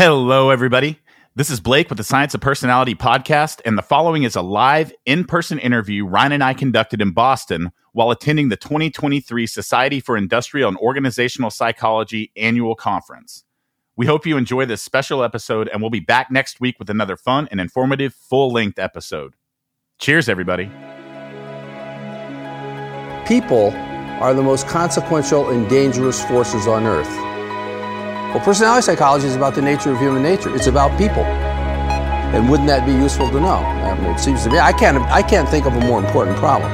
Hello, everybody. This is Blake with the Science of Personality podcast, and the following is a live in person interview Ryne and I conducted in Boston while attending the 2023 Society for Industrial and Organizational Psychology annual conference. We hope you enjoy this special episode, and we'll be back next week with another fun and informative full length episode. Cheers, everybody. People are the most consequential and dangerous forces on earth. Well, personality psychology is about the nature of human nature. It's about people. And wouldn't that be useful to know? I mean, it seems to me I can't I can't think of a more important problem.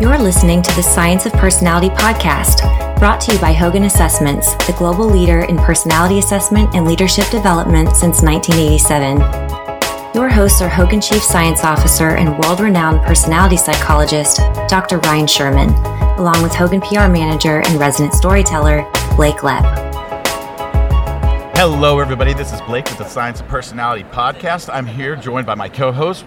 You're listening to the Science of Personality podcast, brought to you by Hogan Assessments, the global leader in personality assessment and leadership development since 1987. Your hosts are Hogan Chief Science Officer and world renowned personality psychologist, Dr. Ryne Sherman, along with Hogan PR Manager and resident storyteller, Blake Lepp. Hello, everybody. This is Blake with the Science of Personality podcast. I'm here joined by my co host,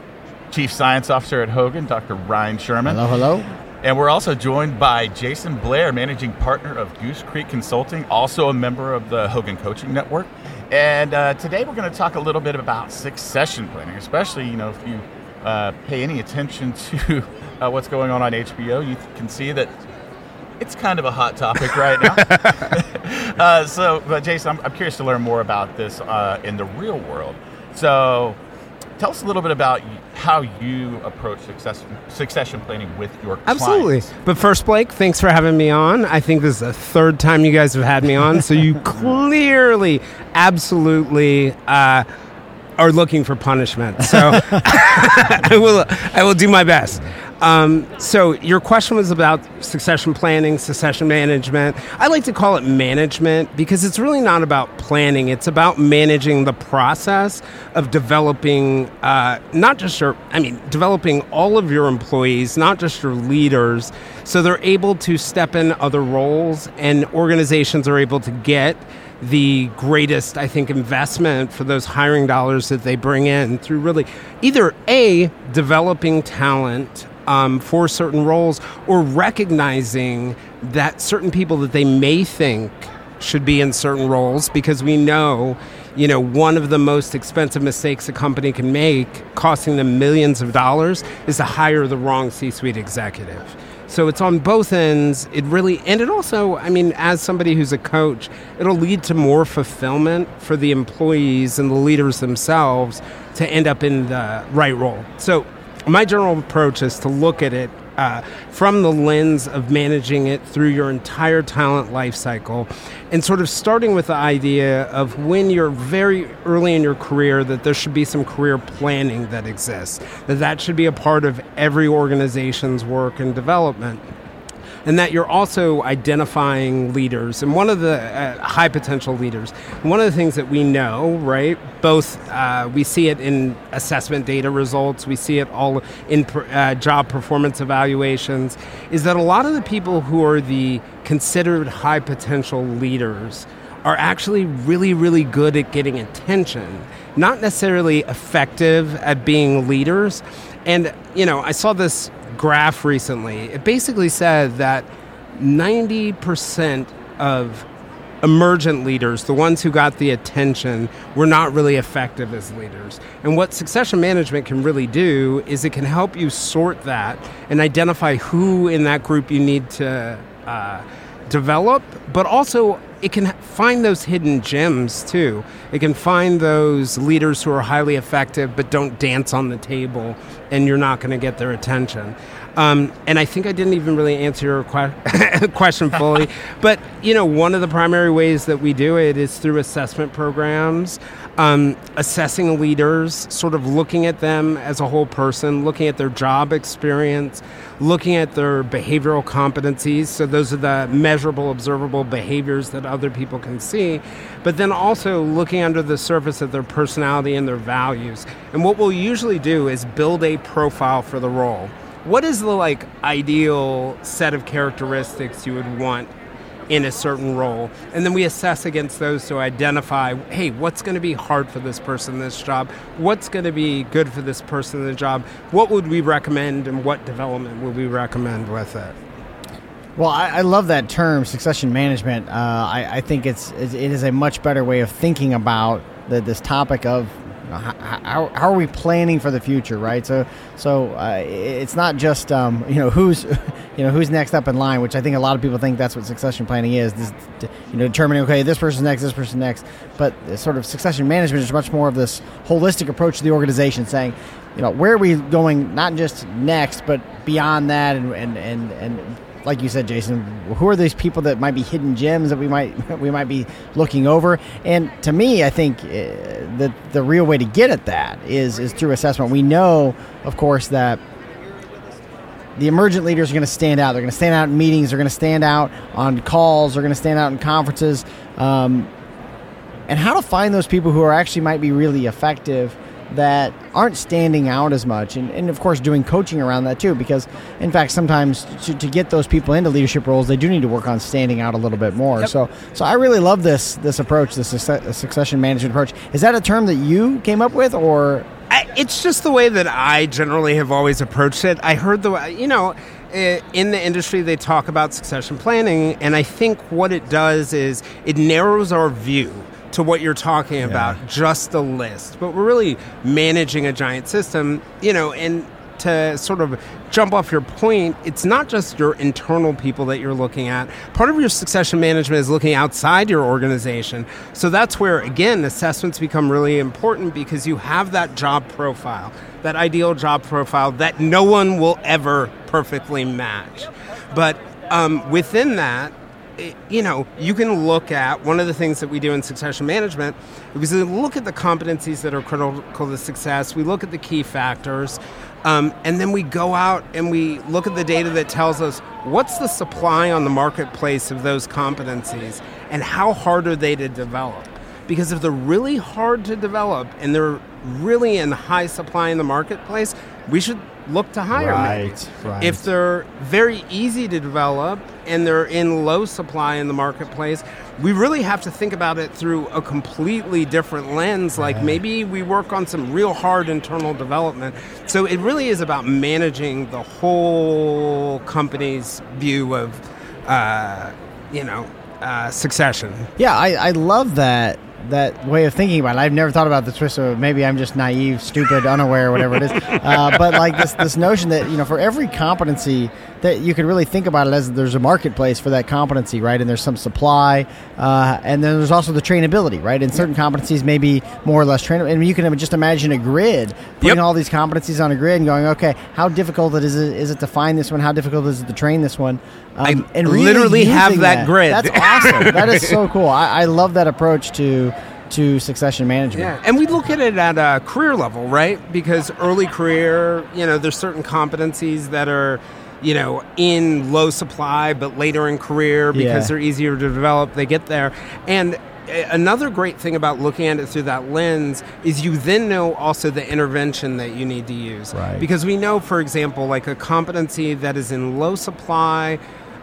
Chief Science Officer at Hogan, Dr. Ryne Sherman. Hello, hello. And we're also joined by Jayson Blair, Managing Partner of Goose Creek Consulting, also a member of the Hogan Coaching Network. And uh, today we're going to talk a little bit about succession planning, especially, you know, if you uh, pay any attention to uh, what's going on on HBO, you can see that it's kind of a hot topic right now. uh, so, but Jayson, I'm, I'm, curious to learn more about this uh, in the real world. So, tell us a little bit about how you approach success, succession planning with your clients. Absolutely. But first, Blake, thanks for having me on. I think this is the third time you guys have had me on, so you clearly, absolutely. Uh, are looking for punishment, so I will. I will do my best. Um, so your question was about succession planning, succession management. I like to call it management because it's really not about planning. It's about managing the process of developing uh, not just your, I mean, developing all of your employees, not just your leaders, so they're able to step in other roles and organizations are able to get the greatest, I think, investment for those hiring dollars that they bring in through really either A, developing talent um, for certain roles or recognizing that certain people that they may think should be in certain roles because we know you know one of the most expensive mistakes a company can make costing them millions of dollars is to hire the wrong c-suite executive. So it's on both ends. It really and it also i mean as somebody who's a coach it'll lead to more fulfillment for the employees and the leaders themselves to end up in the right role. So my general approach is to look at it uh, from the lens of managing it through your entire talent life cycle and sort of starting with the idea of when you're very early in your career that there should be some career planning that exists that that should be a part of every organization's work and development and that you're also identifying leaders and one of the uh, high potential leaders. One of the things that we know, right? Both uh, we see it in assessment data results, we see it all in uh, job performance evaluations, is that a lot of the people who are the considered high potential leaders are actually really, really good at getting attention, not necessarily effective at being leaders. And, you know, I saw this graph recently. It basically said that 90% of emergent leaders, the ones who got the attention, were not really effective as leaders. And what succession management can really do is it can help you sort that and identify who in that group you need to uh, develop, but also it can find those hidden gems too. It can find those leaders who are highly effective but don't dance on the table, and you're not going to get their attention. Um, and I think I didn't even really answer your que- question fully. but you know, one of the primary ways that we do it is through assessment programs um, assessing leaders, sort of looking at them as a whole person, looking at their job experience, looking at their behavioral competencies. So, those are the measurable, observable behaviors that other people can see. But then also looking under the surface of their personality and their values. And what we'll usually do is build a profile for the role. What is the like ideal set of characteristics you would want in a certain role. And then we assess against those to identify hey, what's going to be hard for this person in this job? What's going to be good for this person in the job? What would we recommend and what development would we recommend with it? Well, I, I love that term, succession management. Uh, I, I, think it's it is a much better way of thinking about the, this topic of how, how, are we planning for the future, right? So, so uh, it's not just um, you know who's you know who's next up in line, which I think a lot of people think that's what succession planning is. This, you know, determining okay, this person's next, this person's next. But sort of succession management is much more of this holistic approach to the organization, saying, you know, where are we going, not just next, but beyond that, and and and, and like you said, Jayson, who are these people that might be hidden gems that we might we might be looking over? And to me, I think uh, the the real way to get at that is is through assessment. We know, of course, that the emergent leaders are going to stand out. They're going to stand out in meetings. They're going to stand out on calls. They're going to stand out in conferences. Um, and how to find those people who are actually might be really effective that aren't standing out as much and, and of course doing coaching around that too because in fact sometimes to, to get those people into leadership roles they do need to work on standing out a little bit more. Yep. so so i really love this this approach this succession management approach. Is that a term that you came up with or? I, it's just the way that i generally have always approached it. I heard the you know in the industry they talk about succession planning and i think what it does is it narrows our view to what you're talking yeah. about, just the list. But we're really managing a giant system, you know, and to sort of jump off your point, it's not just your internal people that you're looking at. Part of your succession management is looking outside your organization. So that's where, again, assessments become really important because you have that job profile, that ideal job profile that no one will ever perfectly match. But um, within that, you know, you can look at one of the things that we do in succession management we look at the competencies that are critical to success. We look at the key factors, um, and then we go out and we look at the data that tells us what's the supply on the marketplace of those competencies and how hard are they to develop. Because if they're really hard to develop and they're really in high supply in the marketplace, we should look to hire right, Right. If they're very easy to develop and they're in low supply in the marketplace, we really have to think about it through a completely different lens. Like maybe we work on some real hard internal development. So it really is about managing the whole company's view of, uh, you know, uh, succession. Yeah, I, I love that that way of thinking about it. I've never thought about the twist, so maybe I'm just naive, stupid, unaware, whatever it is. Uh, but like this this notion that you know for every competency that you can really think about it as there's a marketplace for that competency, right? And there's some supply, uh, and then there's also the trainability, right? And certain competencies may be more or less trainable. And you can just imagine a grid, putting yep. all these competencies on a grid and going, okay, how difficult is it is it, is it to find this one? How difficult is it to train this one? Um, I and really literally have that, that, grid. That's awesome. that is so cool. I, I love that approach to to succession management. Yeah, and we look at it at a career level, right? Because early career, you know, there's certain competencies that are you know, in low supply, but later in career because yeah. they're easier to develop, they get there. And another great thing about looking at it through that lens is you then know also the intervention that you need to use. Right. Because we know, for example, like a competency that is in low supply,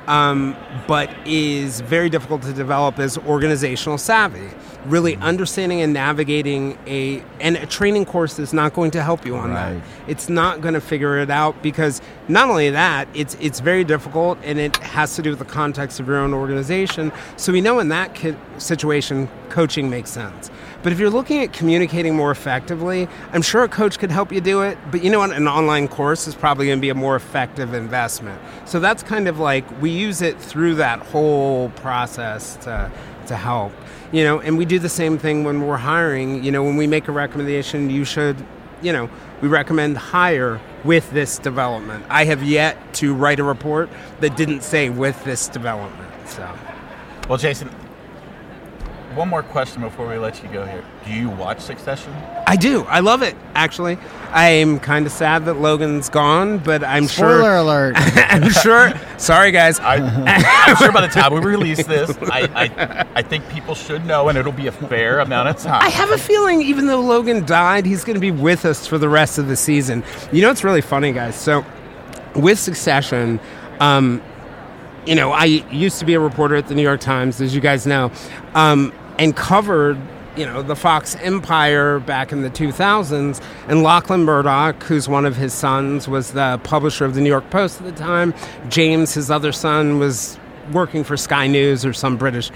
um, but is very difficult to develop is organizational savvy really understanding and navigating a and a training course is not going to help you on right. that. It's not going to figure it out because not only that, it's it's very difficult and it has to do with the context of your own organization. So we know in that situation, coaching makes sense. But if you're looking at communicating more effectively, I'm sure a coach could help you do it. But you know what? An online course is probably going to be a more effective investment. So that's kind of like we use it through that whole process to to help you know and we do the same thing when we're hiring. You know when we make a recommendation you should you know we recommend hire with this development. I have yet to write a report that didn't say with this development so. Well jayson one more question before we let you go here. Do you watch Succession? I do. I love it. Actually, I'm kind of sad that Logan's gone, but I'm Spoiler sure. Spoiler alert! I'm sure. Sorry, guys. I, am sure by the time we release this, I, I, I think people should know, and it'll be a fair amount of time. I have a feeling, even though Logan died, he's going to be with us for the rest of the season. You know, it's really funny, guys. So, with Succession. Um, you know, I used to be a reporter at the New York Times, as you guys know, um, and covered you know, the Fox empire back in the 2000s. And Lachlan Murdoch, who's one of his sons, was the publisher of the New York Post at the time. James, his other son, was working for Sky News or some British.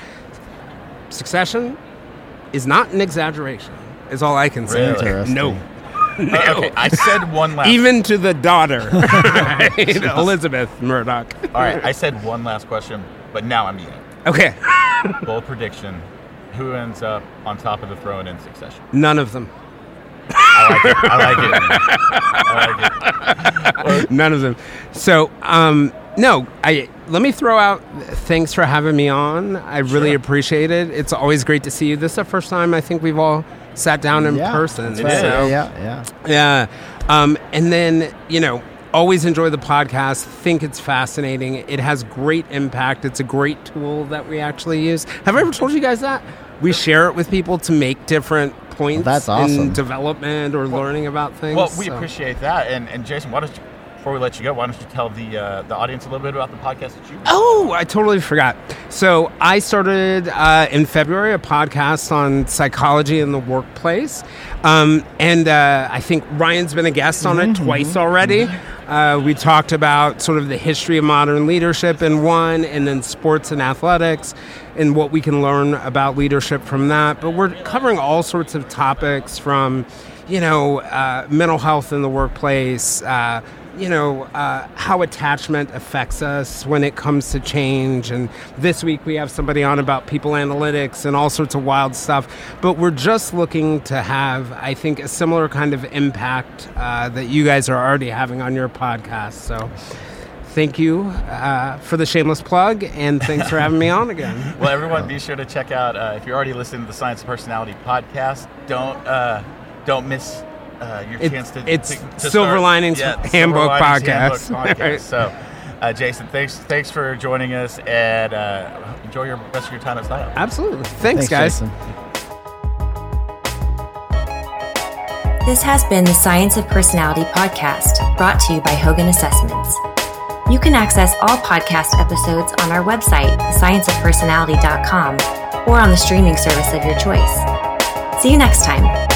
Succession is not an exaggeration, is all I can say. Really? No. Uh, okay, I said one last. Even to the daughter? Elizabeth Murdoch. All right, I said one last question, but now I'm eating. Okay, Bold prediction: Who ends up on top of the throne in succession? none of them. I like it. I like it. I like it. None of them. So, um, no, I let me throw out. Thanks for having me on. I really Sure. appreciate it. It's always great to see you. This is the first time I think we've all sat down in yeah, person. right. is. Yeah, yeah, yeah. Yeah. Um, and then, you know, always enjoy the podcast. Think it's fascinating. It has great impact. It's a great tool that we actually use. Have I ever told you guys that? We share it with people to make different points that's awesome. in development or learning about things. Well, we so- appreciate that. And, and Jayson, why don't you, before we let you go, why don't you tell the uh, the audience a little bit about the podcast that you? Oh, I totally forgot. So I started uh, in February a podcast on psychology in the workplace, um, and uh, I think Ryne's been a guest on it twice already. Uh, we talked about sort of the history of modern leadership in one, and then sports and athletics, and what we can learn about leadership from that. But we're covering all sorts of topics from, you know, uh, mental health in the workplace. Uh, you know, uh, how attachment affects us when it comes to change. And this week we have somebody on about people analytics and all sorts of wild stuff. But we're just looking to have, I think, a similar kind of impact uh, that you guys are already having on your podcast. So thank you uh, for the shameless plug and thanks for having me on again. Well, everyone, be sure to check out. Uh, if you're already listening to the Science of Personality podcast, don't uh, don't miss uh, your It- chance to. it's to, to Silver start- Linings yeah, Handbook Linings Podcast. Handbook Right. podcast. So, uh, Jayson, thanks thanks for joining us, and uh, enjoy your rest of your time at SIOP. Absolutely. Thanks, Thanks, guys. Jayson. This has been the Science of Personality podcast, brought to you by Hogan Assessments. You can access all podcast episodes on our website, thescienceofpersonality.com, or on the streaming service of your choice. See you next time.